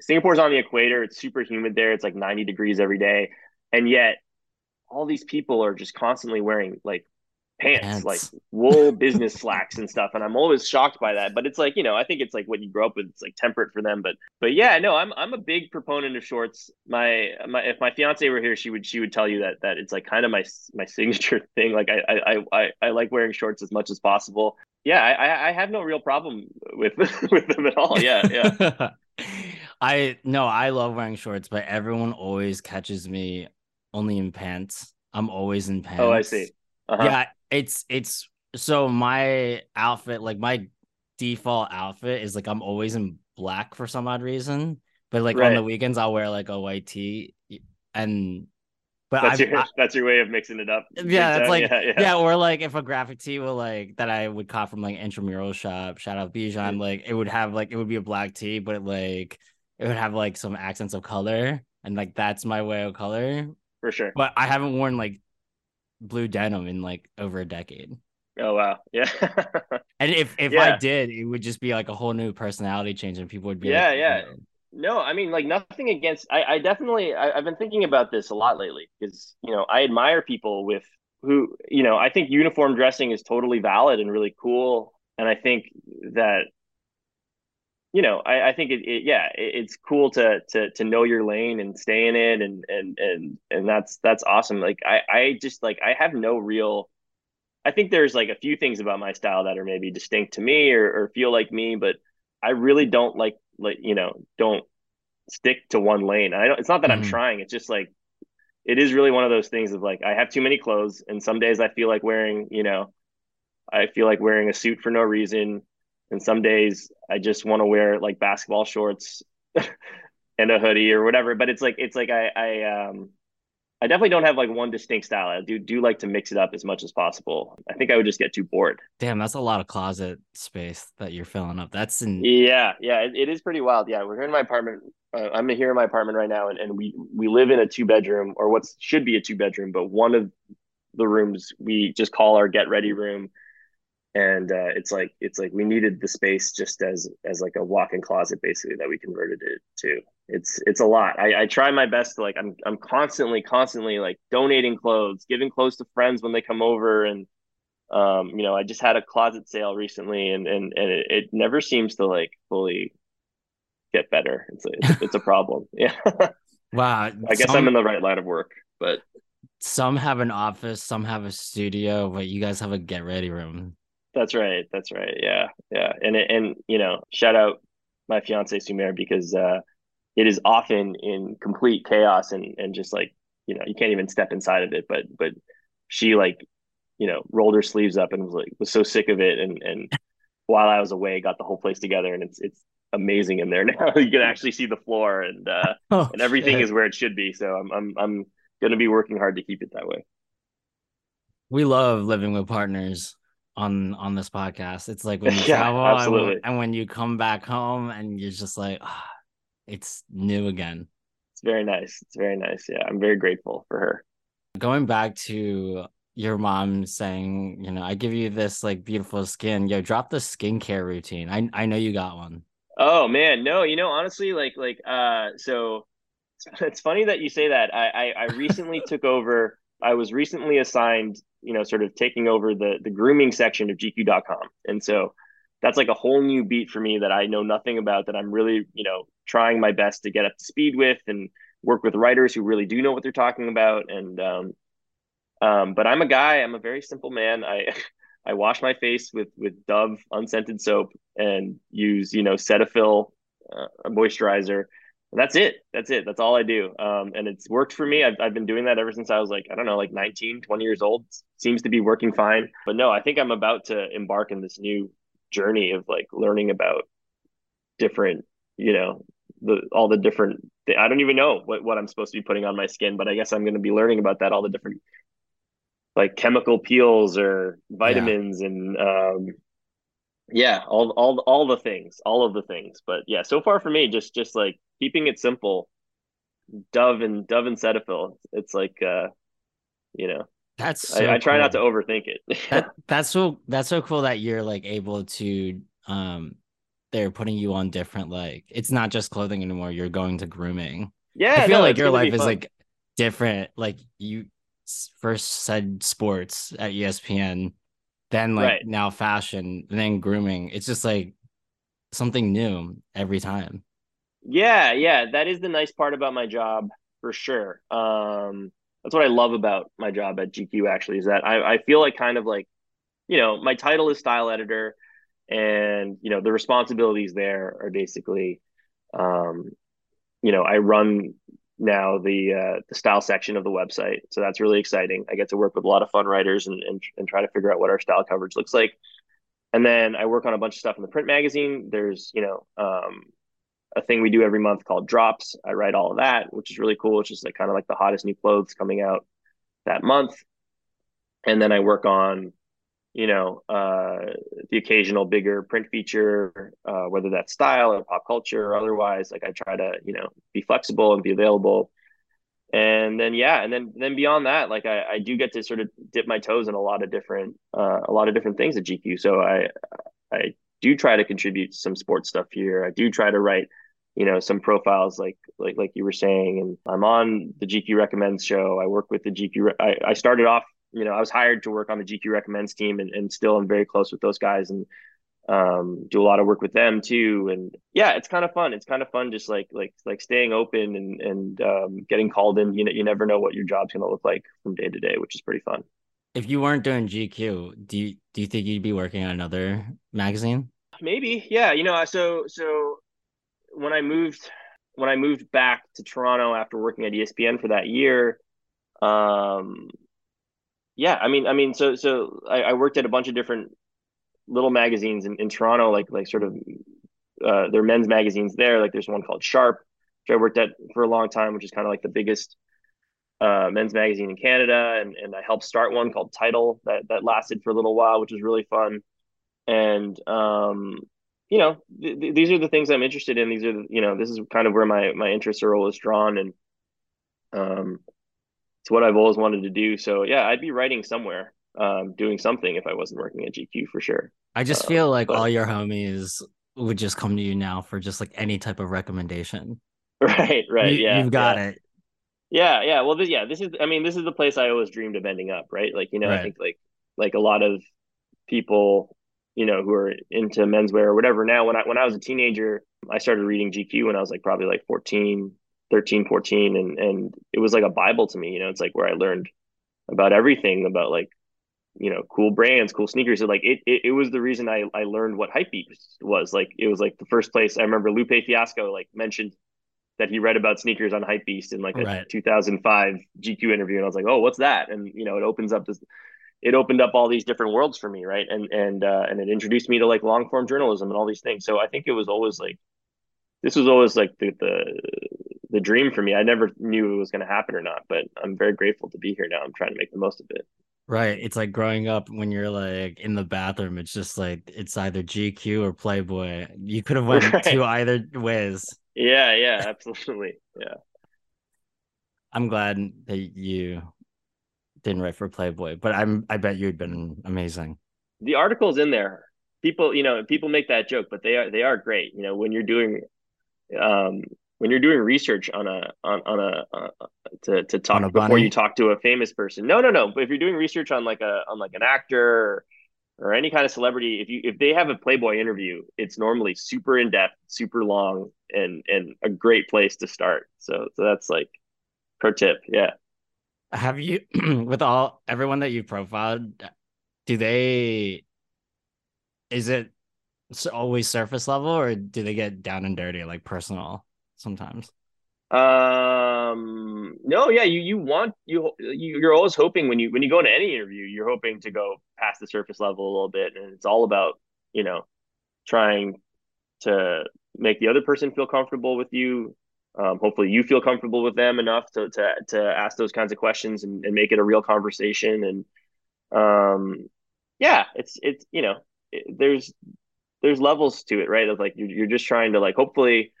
Singapore's on the equator. It's super humid there. It's like ninety degrees every day, and yet all these people are just constantly wearing like pants, Pants. like (laughs) wool business slacks and stuff. And I'm always shocked by that. But it's like you know, I think it's like what you grow up with. It's like temperate for them. But but yeah, no, I'm I'm a big proponent of shorts. My my if my fiance were here, she would she would tell you that that it's like kind of my my signature (laughs) thing. Like I I I I like wearing shorts as much as possible. Yeah, I I- I have no real problem with (laughs) with them at all. Yeah, yeah. I no, I love wearing shorts, but everyone always catches me only in pants. I'm always in pants. Oh, I see. Uh-huh. Yeah, it's it's so my outfit, like my default outfit is like I'm always in black for some odd reason. But like on the weekends I'll wear like a white tee and but That's I've, your I- that's your way of mixing it up. Yeah, it's like yeah, yeah, yeah. or like if a graphic tee will like that I would cop from like intramural shop, shout out Bijan, mm. like it would have like it would be a black tee, but like it would have like some accents of color, and like that's my way of color. for sure. But I haven't worn like blue denim in like over a decade. Oh wow, yeah, (laughs) And if if Yeah. I did, it would just be like a whole new personality change, and people would be Yeah, like, yeah. "Oh." no, I mean like nothing against. I, I definitely I, I've been thinking about this a lot lately because you know I admire people with who you know I think uniform dressing is totally valid and really cool, and I think that you know I, I think it, it yeah it, it's cool to to to know your lane and stay in it and and and and that's that's awesome. Like I I just like I have no real. I think there's like a few things about my style that are maybe distinct to me or, or feel like me, but I really don't like like you know don't stick to one lane. I don't. It's not that I'm Mhm. trying. It's just like it is really one of those things of like I have too many clothes, and some days I feel like wearing you know I feel like wearing a suit for no reason, and some days I just want to wear like basketball shorts (laughs) and a hoodie or whatever. But it's like it's like I I um I definitely don't have like one distinct style. I do do like to mix it up as much as possible. I think I would just get too bored. damn, that's a lot of closet space that you're filling up. That's in Yeah, yeah, it, it is pretty wild. Yeah, we're here in my apartment. Uh, I'm here in my apartment right now, and, and we we live in a two bedroom or what should be a two bedroom, but one of the rooms we just call our get ready room, and uh, it's like it's like we needed the space just as as like a walk-in closet basically that we converted it to. It's it's a lot. I, I try my best to like I'm I'm constantly constantly like donating clothes, giving clothes to friends when they come over, and um you know I just had a closet sale recently, and and and it, it never seems to like fully get better. It's a it's, it's a problem. (laughs) Yeah, wow. I guess some, I'm in the right line of work, but some have an office, some have a studio, but you guys have a get ready room. That's right. That's right. Yeah. Yeah. And and you know, shout out my fiance Sumer because uh it is often in complete chaos and and just like, you know, you can't even step inside of it, but but she like, you know, rolled her sleeves up and was like was so sick of it and and while I was away got the whole place together and it's it's amazing in there (laughs) now. you can actually see the floor and uh (laughs) Oh, and everything shit. is where it should be. So I'm I'm I'm going to be working hard to keep it that way. we love living with partners on on this podcast. It's like when you (laughs) Yeah, travel and and when you come back home and you're just like, ah, it's new again. It's very nice. It's very nice. Yeah. I'm very grateful for her. Going back to your mom saying, you know, I give you this like beautiful skin. Yo, drop the skincare routine. I I know you got one. Oh man, no, you know, honestly, like like uh so (laughs) it's funny that you say that. I I, I recently (laughs) took over I was recently assigned, you know, sort of taking over the the grooming section of GQ.com. And so that's like a whole new beat for me that I know nothing about that I'm really, you know, trying my best to get up to speed with and work with writers who really do know what they're talking about. And um, um, but I'm a guy. I'm a very simple man. I (laughs) I wash my face with with Dove unscented soap and use you know Cetaphil, uh, moisturizer. That's it. That's it. That's all I do. Um, and it's worked for me. I've, I've been doing that ever since I was like, I don't know, like 19, 20 years old. Seems to be working fine. But no, I think I'm about to embark in this new journey of like learning about different, you know, the all the different I don't even know what, what I'm supposed to be putting on my skin, but I guess I'm going to be learning about that all the different like chemical peels or vitamins yeah. and um yeah all all all the things all of the things but yeah so far for me just just like keeping it simple dove and dove and cetaphil it's like uh you know that's so I, I, try cool. not to overthink it. (laughs) That, that's so that's so cool that you're like able to um they're putting you on different like it's not just clothing anymore you're going to grooming. Yeah i feel no, like your life is like different like you first said sports at espn then like right. now fashion then grooming. It's just like something new every time yeah yeah that is the nice part about my job for sure um that's what i love about my job at gq actually is that i, I feel like kind of like you know my title is style editor and you know the responsibilities there are basically um you know i run now the uh, the style section of the website. So that's really exciting. I get to work with a lot of fun writers and, and and try to figure out what our style coverage looks like. And then I work on a bunch of stuff in the print magazine. There's you know um, a thing we do every month called drops. I write all of that, which is really cool. It's just like kind of like the hottest new clothes coming out that month. And then I work on you know, uh, the occasional bigger print feature, uh, whether that's style or pop culture or otherwise. Like I try to, you know, be flexible and be available. And then yeah, and then then beyond that, like I, I do get to sort of dip my toes in a lot of different uh, a lot of different things at GQ. So I I do try to contribute some sports stuff here. I do try to write you know some profiles like like like you were saying and i'm on the gq recommends show i work with the gq I, I started off you know, I was hired to work on the GQ recommends team and, and still I'm very close with those guys and um, do a lot of work with them too. And yeah, it's kind of fun. It's kind of fun just like like like staying open and and um, getting called in. You know, you never know what your job's gonna look like from day to day, which is pretty fun. If you weren't doing GQ, do you do you think you'd be working on another magazine? Maybe, yeah. You know, so so when I moved when I moved back to Toronto after working at ESPN for that year, um, yeah, I mean, I mean, so so I, I worked at a bunch of different little magazines in, in Toronto, like like sort of uh, their men's magazines there. Like there's one called Sharp, which I worked at for a long time, which is kind of like the biggest uh, men's magazine in Canada, and and I helped start one called Title that that lasted for a little while, which was really fun. And um, you know, th- th- these are the things I'm interested in. These are, the, you know, this is kind of where my my interests are always drawn, and um, it's what I've always wanted to do. So yeah, I'd be writing somewhere, um, doing something if I wasn't working at GQ for sure. I just uh, feel like but... all your homies would just come to you now for just like any type of recommendation. (laughs) Right, right. You, yeah. You've got yeah. it. Yeah, yeah. Well, this, yeah, this is, I mean, this is the place I always dreamed of ending up, right? Like, you know, right. I think like, like a lot of people, you know, who are into menswear or whatever. Now, when I, when I was a teenager, I started reading GQ when I was like probably like 14, 13 14 and and it was like a bible to me you know it's like where i learned about everything about like you know cool brands cool sneakers so like it, it, it was the reason i i learned what hypebeast was like it was like the first place i remember lupe fiasco like mentioned that he read about sneakers on hypebeast in like a right. 2005 gq interview and i was like oh what's that and you know it opens up this it opened up all these different worlds for me right and and uh, and it introduced me to like long form journalism and all these things so i think it was always like this was always like the the the dream for me. I never knew it was going to happen or not, but I'm very grateful to be here now. I'm trying to make the most of it. Right. It's like growing up when you're like in the bathroom. It's just like it's either GQ or Playboy. You could have (laughs) went right. to either ways. Yeah. Yeah. Absolutely. Yeah. I'm glad that you didn't write for Playboy, but I'm I bet you'd been amazing. The article's in there. People, you know, people make that joke, but they are they are great. You know, when you're doing um when you're doing research on a on, on a uh, to to talk before bunny? you talk to a famous person. No, no, no. But if you're doing research on like a on like an actor or, or any kind of celebrity, if you if they have a Playboy interview, it's normally super in depth, super long, and and a great place to start. So so that's like Pro tip, yeah. Have you (clears throat) with all everyone that you profiled, do they is it always surface level or do they get down and dirty like personal sometimes? Um, no, yeah, you you want you you- you're always hoping when you when you go into any interview, you're hoping to go past the surface level a little bit, and it's all about you know trying to make the other person feel comfortable with you. Um, hopefully, you feel comfortable with them enough to to to ask those kinds of questions and, and make it a real conversation. And um, yeah, it's it's you know it, there's there's levels to it, right? Of like you're you're just trying to like hopefully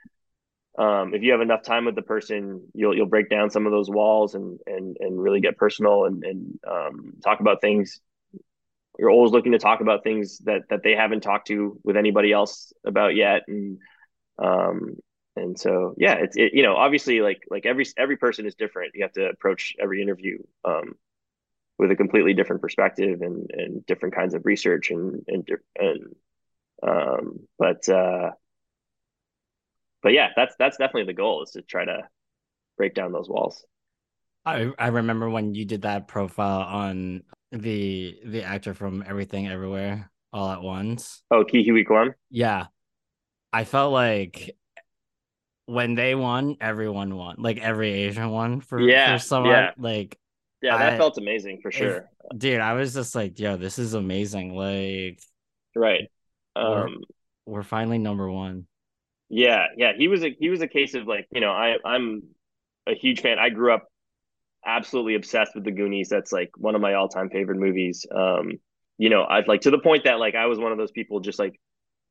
um, if you have enough time with the person, you'll you'll break down some of those walls and and and really get personal and and um, talk about things. You're always looking to talk about things that that they haven't talked to with anybody else about yet, and um, and so yeah, it's it, you know obviously like like every every person is different. You have to approach every interview um, with a completely different perspective and and different kinds of research and and and um, but uh, but yeah, that's that's definitely the goal is to try to break down those walls. I I remember when you did that profile on the the actor from Everything Everywhere All at Once. Oh, Ke Huy Quan. Yeah. I felt like when they won, everyone won. Like every Asian won for, Yeah, for someone. yeah. Like, Yeah, that I- felt amazing for if- sure. dude, I was just like, yo, this is amazing. Like, Right. Um, we're finally number one. yeah, yeah. He was a he was a case of like, you know, I I'm a huge fan. I grew up absolutely obsessed with the Goonies. That's like one of my all time favorite movies. Um, you know, I'd like to the point that like I was one of those people just like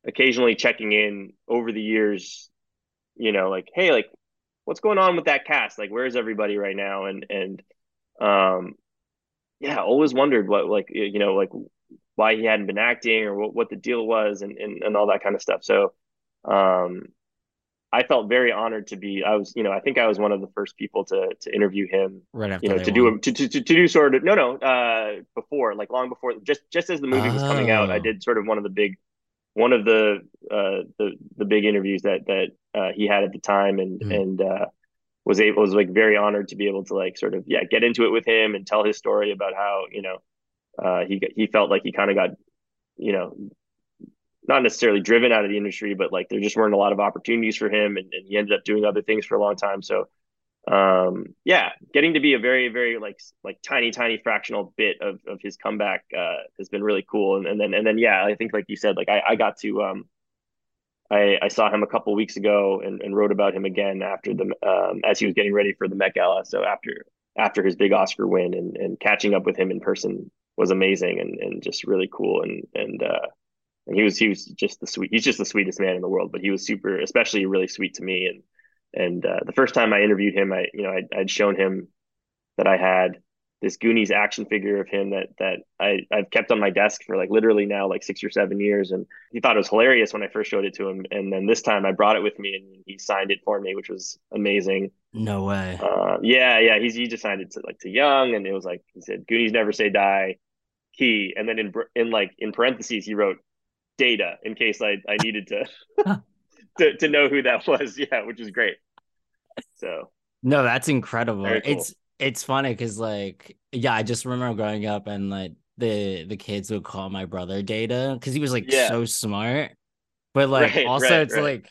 occasionally checking in over the years, you know, like, hey, like what's going on with that cast? Like, where's everybody right now? And and um yeah, always wondered what like you know, like why he hadn't been acting or what, what the deal was and, and and all that kind of stuff. So um I felt very honored to be I was, you know, I think I was one of the first people to to interview him Right after you know to do won. a to, to to do sort of no no uh before like long before just just as the movie was coming out I Oh. did sort of one of the big one of the uh the the big interviews that that uh he had at the time and Mhm. and uh was able was like very honored to be able to like sort of yeah get into it with him and tell his story about how you know uh he he felt like he kind of got you know not necessarily driven out of the industry but like there just weren't a lot of opportunities for him and, and he ended up doing other things for a long time so um yeah getting to be a very very like like tiny tiny fractional bit of of his comeback uh has been really cool. And, and then and then yeah i think like you said like i i got to um i i saw him a couple weeks ago and, and wrote about him again after the um as he was getting ready for the met gala. So after after his big oscar win and and catching up with him in person was amazing and and just really cool. And and uh and he was he was just the sweet he's just the sweetest man in the world but he was super especially really sweet to me. And and uh, the first time I interviewed him, I you know I'd, I'd shown him that I had this Goonies action figure of him that that I I've kept on my desk for like literally now like six or seven years, and he thought it was hilarious when I first showed it to him, and then this time I brought it with me and he signed it for me, which was amazing. No way. Uh, yeah, yeah, he's he just signed it to like to Yang, and it was like he said Goonies never say die, Ke, and then in in like in parentheses he wrote data in case I I needed to (laughs) to to know who that was, (laughs) yeah, which is great. So No, that's incredible. Cool. It's it's funny because like yeah, I just remember growing up and like the the kids would call my brother Data because he was like Yeah. so smart. But like Right, also right, it's right. like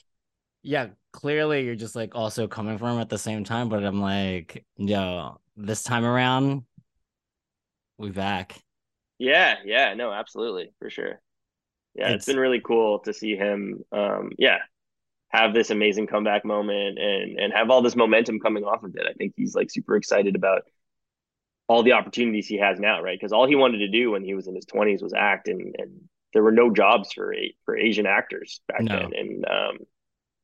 yeah, clearly you're just like also coming from him at the same time. But I'm like, yo, this time around, we back. Yeah, yeah, no, absolutely, for sure. Yeah, It's- it's been really cool to see him um yeah, have this amazing comeback moment and and have all this momentum coming off of it. I think he's like super excited about all the opportunities he has now, right? Because all he wanted to do when he was in his 20s was act and and there were no jobs for a, for Asian actors back No. then and um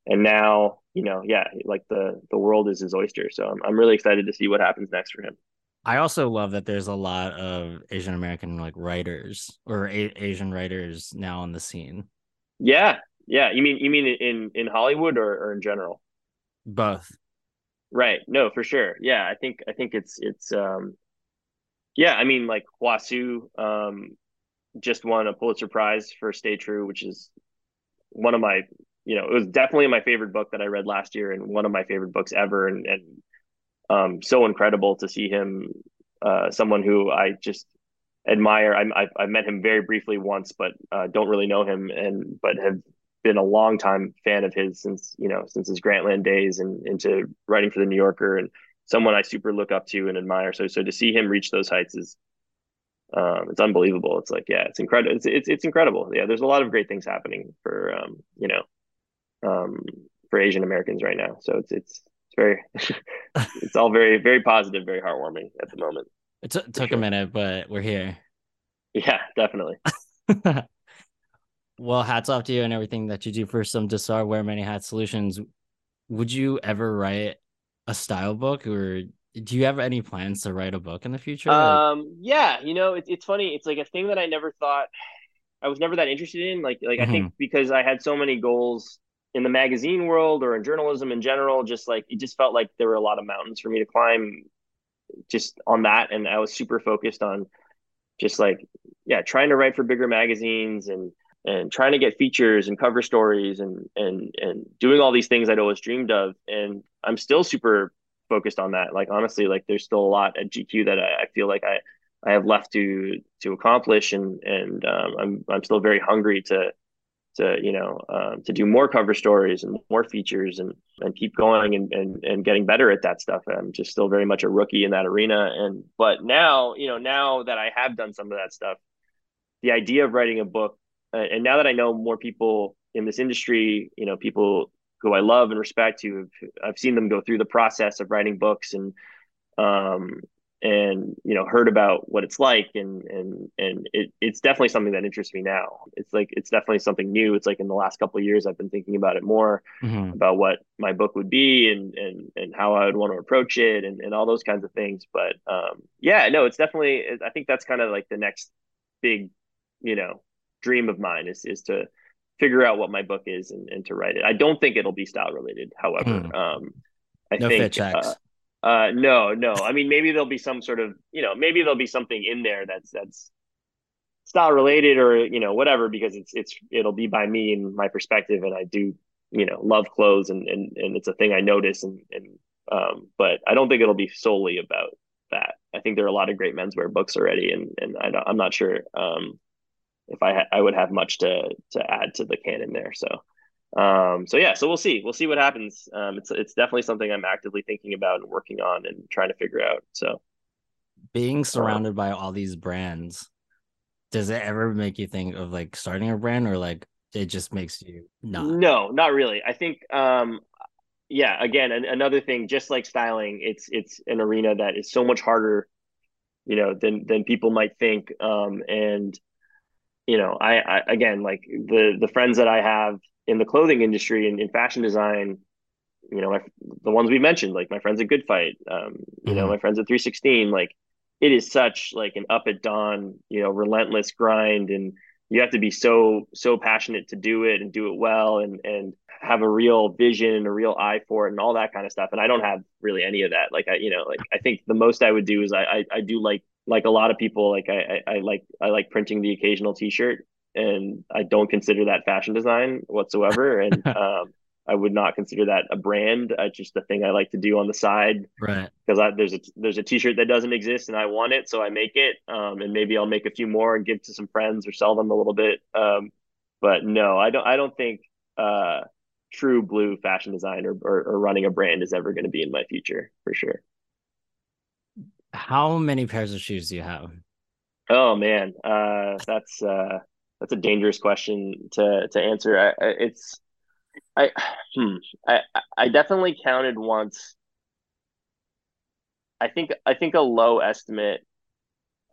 and now, you know, yeah, like the the world is his oyster. So I'm I'm really excited to see what happens next for him. I also love that there's a lot of Asian American like writers or a- Asian writers now on the scene. Yeah. Yeah, you mean you mean in in Hollywood or, or in general? Both. Right. No, for sure. Yeah, I think I think it's it's um yeah, I mean like Hua Hsu um just won a Pulitzer Prize for Stay True, which is one of my you know, it was definitely my favorite book that I read last year and one of my favorite books ever and and um, so incredible to see him, uh, someone who I just admire. I, I, I met him very briefly once, but uh, don't really know him, and but have been a long time fan of his since you know since his Grantland days and into writing for the New Yorker, and someone I super look up to and admire. So so to see him reach those heights is um, it's unbelievable. It's like yeah, it's incredible. It's, it's it's incredible. Yeah, there's a lot of great things happening for um, you know um, for Asian Americans right now. So it's it's it's very (laughs) it's all very very positive, very heartwarming at the moment. It t- took sure. a minute, but we're here. Yeah, definitely. (laughs) well, hats off to you and everything that you do for some Dahsar Wear Many Hats Solutions. Would you ever write a style book or do you have any plans to write a book in the future? Um, yeah, you know, it's it's funny. It's like a thing that I never thought I was never that interested in. Like like I think because I had so many goals in the magazine world or in journalism in general, just like it just felt like there were a lot of mountains for me to climb just on that. And I was super focused on just like, yeah, trying to write for bigger magazines and and trying to get features and cover stories and and and doing all these things I'd always dreamed of. And I'm still super focused on that. Like honestly, like there's still a lot at GQ that I, I feel like I I have left to to accomplish, and and um, I'm I'm still very hungry to to you know um, to do more cover stories and more features and and keep going and, and and getting better at that stuff. I'm just still very much a rookie in that arena. And but now you know now that I have done some of that stuff, the idea of writing a book, and now that I know more people in this industry, you know people who I love and respect who have, I've seen them go through the process of writing books and um and you know heard about what it's like and and and it, it's definitely something that interests me now. It's like it's definitely something new. It's like in the last couple of years i've been thinking about it more Mhm. about what my book would be and and and how i would want to approach it and, and all those kinds of things. But um yeah no it's definitely i think that's kind of like the next big you know dream of mine is is to figure out what my book is and, and to write it i don't think it'll be style related however Hmm. um i No think uh, uh, no, no. I mean, maybe there'll be some sort of, you know, maybe there'll be something in there that's that's style related or you know whatever because it's it's it'll be by me and my perspective, and I do you know love clothes and and and it's a thing I notice and and um, but I don't think it'll be solely about that. I think there are a lot of great menswear books already, and and I don't, I'm not sure um if I ha- I would have much to to add to the canon there. So um so yeah so we'll see we'll see what happens um it's it's definitely something i'm actively thinking about and working on and trying to figure out so Being surrounded by all these brands, does it ever make you think of like starting a brand or like it just makes you not? no not really i think um yeah again an, another thing just like styling it's it's an arena that is so much harder you know than than people might think um and you know I, I again like the the friends that i have in the clothing industry and in fashion design you know my, the ones we mentioned like my friends at good fight um you know Mhm. my friends at 316 like it is such like an up at dawn you know relentless grind and you have to be so so passionate to do it and do it well and and have a real vision and a real eye for it and all that kind of stuff and i don't have really any of that like i you know like i think the most i would do is i i, I do like like a lot of people like I, I i like i like printing the occasional t-shirt and i don't consider that fashion design whatsoever (laughs) and um I would not consider that a brand. It's just a thing I like to do on the side Right. because there's a there's a T-shirt that doesn't exist and I want it, so I make it. Um, and maybe I'll make a few more and give to some friends or sell them a little bit. Um, but no, I don't. I don't think uh, true blue fashion design or, or, or running a brand is ever going to be in my future for sure. How many pairs of shoes do you have? Oh man, uh, that's uh, that's a dangerous question to to answer. I, it's I hmm, I I definitely counted once. I think I think a low estimate,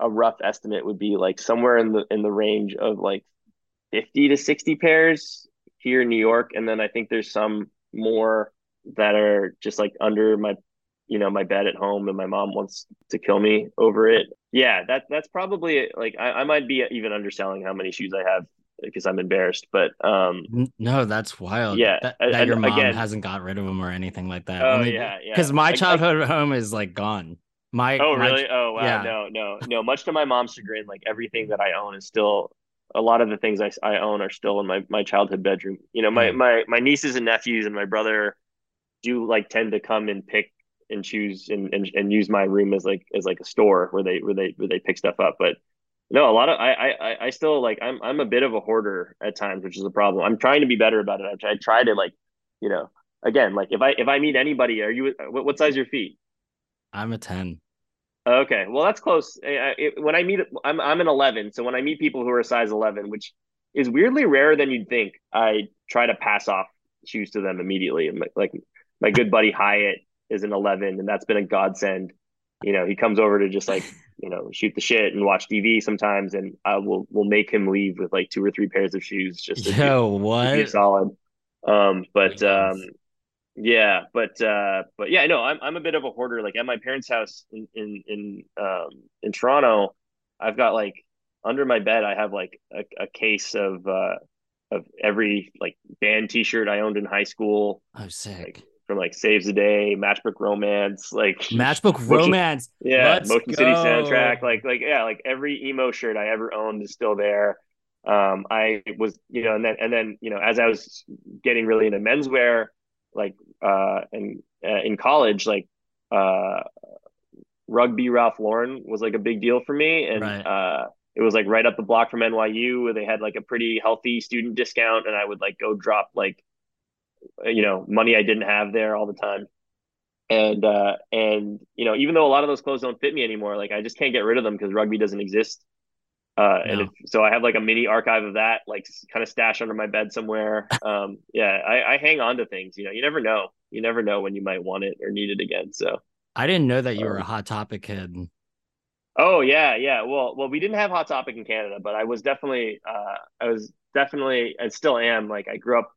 a rough estimate would be like somewhere in the in the range of like 50 to 60 pairs here in New York, and then I think there's some more that are just like under my you know my bed at home and my mom wants to kill me over it yeah that that's probably like I, I might be even underselling how many shoes i have because i'm embarrassed but um No, that's wild. Yeah, that, and- that your mom again- hasn't got rid of them or anything like that. Oh, yeah, yeah. Because my I- I- childhood home is like gone. My oh my- really oh wow yeah. no no no much to my mom's chagrin like everything that i own is still a lot of the things i, I own are still in my, my childhood bedroom you know my, Mm. my my nieces and nephews and my brother do like tend to come and pick and choose and, and and use my room as like as like a store where they where they where they pick stuff up. But no, a lot of I I I still like I'm I'm a bit of a hoarder at times, which is a problem. I'm trying to be better about it. I, I try to like you know again like if I if I meet anybody, are you what, what size your feet? I'm a 10. Okay, well that's close. It, when I meet, I'm I'm an 11. So when I meet people who are a size 11, which is weirdly rarer than you'd think, I try to pass off shoes to them immediately. And like like my good buddy Hyatt is an 11, and that's been a godsend. You know, he comes over to just like (laughs) you know shoot the shit and watch TV sometimes, and I will will make him leave with like two or three pairs of shoes just to Yo, be, what? to be solid. Um, but um, yeah, but uh, but yeah, no, I'm I'm a bit of a hoarder. Like at my parents' house in in in um in Toronto, I've got like under my bed, I have like a, a case of uh of every like band T-shirt I owned in high school, Oh, sick. like from like Saves the Day, Matchbook Romance, like Matchbook (laughs) Motion- Romance. yeah, Let's Motion City soundtrack, like like yeah, like every emo shirt I ever owned is still there. Um, I was you know, and then and then you know, as I was getting really into menswear, like uh, and uh, in college, like uh, rugby Ralph Lauren was like a big deal for me, and Right. uh, it was like right up the block from NYU, where they had like a pretty healthy student discount, and I would like go drop like you know money I didn't have there all the time. And uh and you know even though a lot of those clothes don't fit me anymore like i just can't get rid of them because rugby doesn't exist. Uh and if, so i have like a mini archive of that like kind of stashed under my bed somewhere. Um yeah I, I hang on to things you know you never know. You never know when you might want it or need it again so. I didn't know that you were a Um, Hot Topic kid. oh yeah yeah. Well well we didn't have hot topic in canada but i was definitely uh i was definitely and still am like i grew up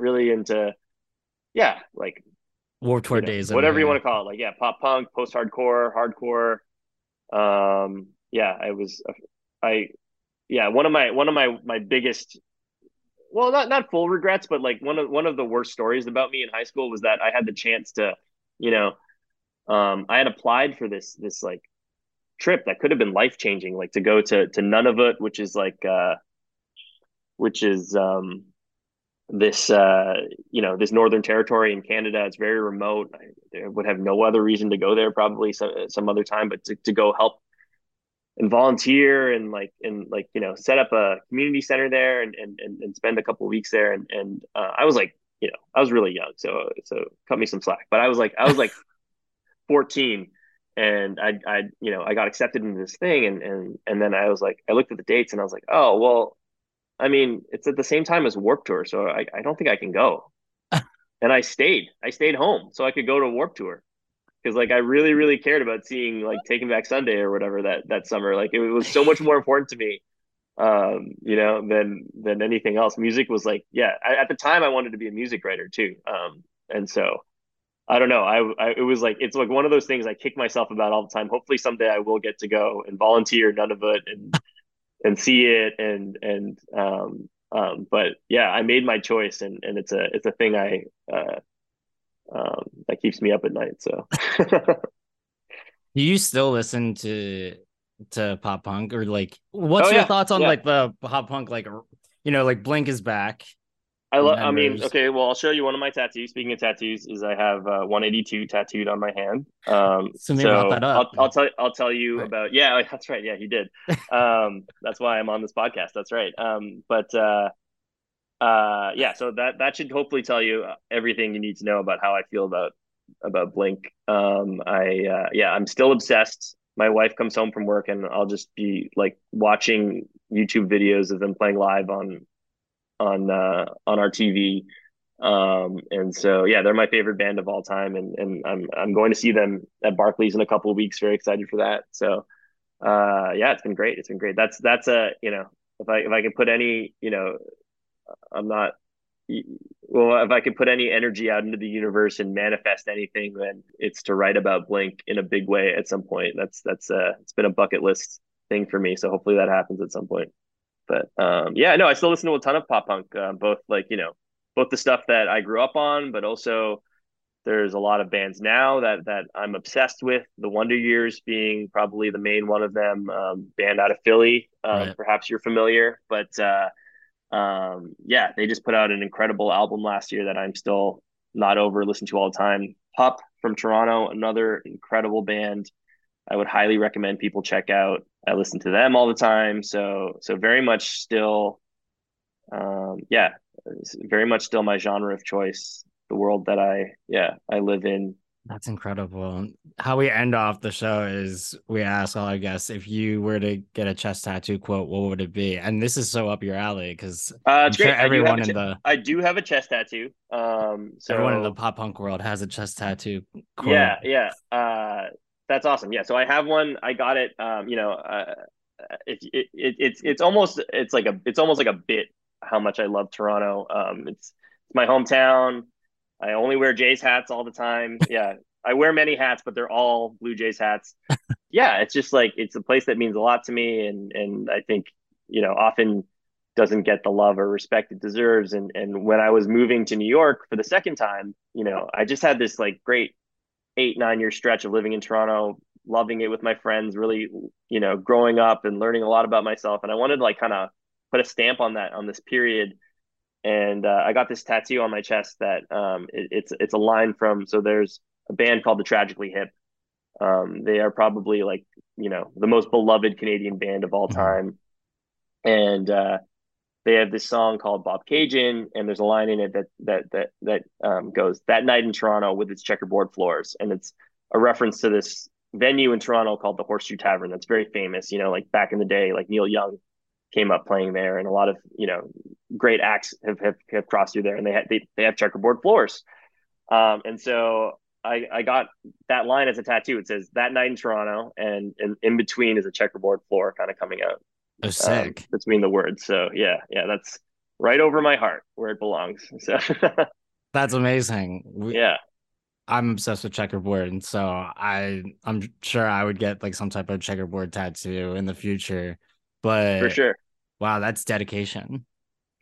really into yeah like Warp Tour you know, days. whatever you want to call it. Like, yeah, pop punk, post hardcore, hardcore. Um, yeah, I was, I, yeah, one of my one of my my biggest, well, not not full regrets, but like one of one of the worst stories about me in high school was that I had the chance to, you know, um, I had applied for this this like trip that could have been life changing, like to go to to Nunavut, which is like, uh, which is um this uh you know this northern territory in canada it's very remote. I, would have no other reason to go there probably some, some other time but to, to go help and volunteer and like and like you know set up a community center there and and, and, spend a couple weeks there. And and uh, i was like you know i was really young so so cut me some slack. But i was like i was like (laughs) 14 and I, I, you know, I got accepted into this thing, and and and then I was like, I looked at the dates, and I was like, oh well, I mean, it's at the same time as Warp Tour, so I, I don't think I can go. (laughs) and I stayed. I stayed home so I could go to Warp Tour because like I really, really cared about seeing like Taking Back Sunday or whatever that that summer. Like it was so much more important to me, um, you know, than than anything else. Music was like, yeah. I, at the time, I wanted to be a music writer too, um, and so. I don't know. I, I it was like it's like one of those things I kick myself about all the time. Hopefully someday I will get to go and volunteer Nunavut and and see it and and um um but yeah i made my choice and and it's a it's a thing i uh um that keeps me up at night so (laughs) Do you still listen to to pop punk or like what's Oh, your yeah, thoughts on yeah. like the pop punk like you know like Blink is back? I love i mean okay well i'll show you one of my tattoos. Speaking of tattoos is i have uh 182 tattooed on my hand. Um So maybe brought that up. I'll, I'll tell i'll tell you Right. about yeah (laughs) that's right yeah he did. (laughs) Um that's why i'm on this podcast that's right. Um but uh uh yeah so that that should hopefully tell you everything you need to know about how i feel about about blink. Um i uh yeah i'm still obsessed. My wife comes home from work and i'll just be like watching youtube videos of them playing live on on uh on our tv um and so yeah they're my favorite band of all time and and i'm i'm going to see them at barclays in a couple of weeks. Very excited for that. So uh yeah it's been great. It's been great. That's that's a you know if i if i could put any you know i'm not well if i could put any energy out into the universe and manifest anything then it's to write about blink in a big way at some point. That's that's uh it's been a bucket list thing for me. So hopefully that happens at some point but um yeah no i still listen to a ton of pop punk uh, both like you know both the stuff that i grew up on but also there's a lot of bands now that that i'm obsessed with the wonder years being probably the main one of them um, band out of philly um, Right. perhaps you're familiar but uh um yeah they just put out an incredible album last year that i'm still not over listen to all the time pup from Toronto, another incredible band. I would highly recommend people check out. I listen to them all the time, so so very much still, um, yeah, very much still my genre of choice. The world that I yeah I live in That's incredible. How we end off the show is we ask all our guests if you were to get a chest tattoo quote, what would it be? And this is so up your alley because Uh, it's sure great. Do have everyone in che- the I do have a chest tattoo. Um, so everyone in the pop punk world has a chest tattoo. Quote. yeah, yeah. Uh, that's awesome. Yeah. So I have one. I got it. Um, you know, uh, it, it, it, it's it's almost it's like a it's almost like a bit how much I love Toronto. Um, it's it's my hometown. I only wear Jays hats all the time. (laughs) Yeah, I wear many hats, but they're all Blue Jays hats. (laughs) yeah, it's just like it's a place that means a lot to me, and and I think you know often doesn't get the love or respect it deserves. And and when I was moving to New York for the second time, you know, I just had this like great eight nine year stretch of living in Toronto, loving it with my friends, really you know growing up and learning a lot about myself. And I wanted to like kind of put a stamp on that on this period. And uh, I got this tattoo on my chest that um, it, it's it's a line from so there's a band called the Tragically Hip. Um, they are probably like you know the most beloved Canadian band of all Mhm. time, and uh, they have this song called Bobcaygeon, and there's a line in it that that that that um, goes that night in Toronto with its checkerboard floors, and it's a reference to this venue in Toronto called the Horseshoe Tavern that's very famous. You know, like back in the day, like Neil Young came up playing there, and a lot of you know great acts have have, have crossed through there, and they had they, they have checkerboard floors, um, and so. I, I got that line as a tattoo. It says that night in Toronto, and, and in between is a checkerboard floor kind of coming out Oh, um, between the words. So yeah, yeah, that's right over my heart where it belongs. (laughs) So That's amazing. We- yeah, I'm obsessed with checkerboard, and so I I'm sure I would get like some type of checkerboard tattoo in the future. But for sure, wow, that's dedication.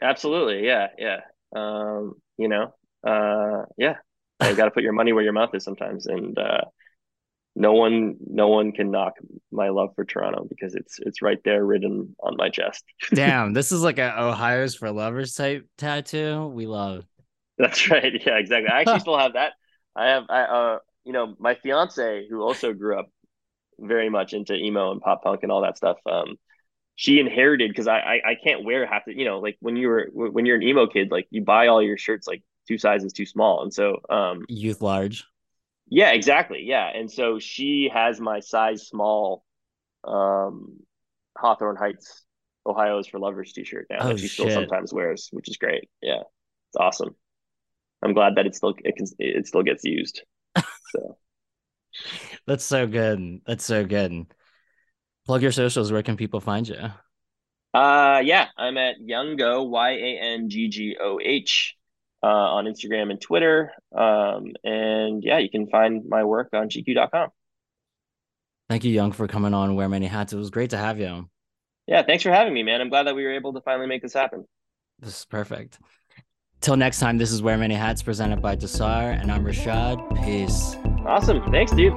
absolutely, yeah, yeah. Um, you know, uh, yeah, you got to put your money where your mouth is sometimes, and uh, no one, no one can knock my love for Toronto because it's it's right there written on my chest. (laughs) Damn, this is like a Ohio's for lovers type tattoo. We love. That's right. Yeah, exactly. I actually still have that. I have, I, uh, you know, my fiance who also grew up very much into emo and pop punk and all that stuff. Um, she inherited because I, I I can't wear half the, you know, like when you were when you're an emo kid, like you buy all your shirts like two sizes too small, and so um, Youth large. Yeah, exactly, yeah, and so she has my size small, um, Hawthorne Heights, Ohio's for lovers T-shirt now Oh, that she still sometimes wears, which is great. Yeah, it's awesome. I'm glad that it still it can it still gets used. So (laughs) That's so good. That's so good. Plug your socials. Where can people find you? uh yeah, I'm at Yanggoh Y A N G G O H uh on Instagram and Twitter. Um and yeah, you can find my work on gq.com. Thank you, Young, for coming on Wear Many Hats. It was great to have you. Yeah, thanks for having me, man. I'm glad that we were able to finally make this happen. This is perfect. Till next time, this is Wear Many Hats presented by Dahsar, and I'm Rashad. Peace. Awesome. Thanks, dude.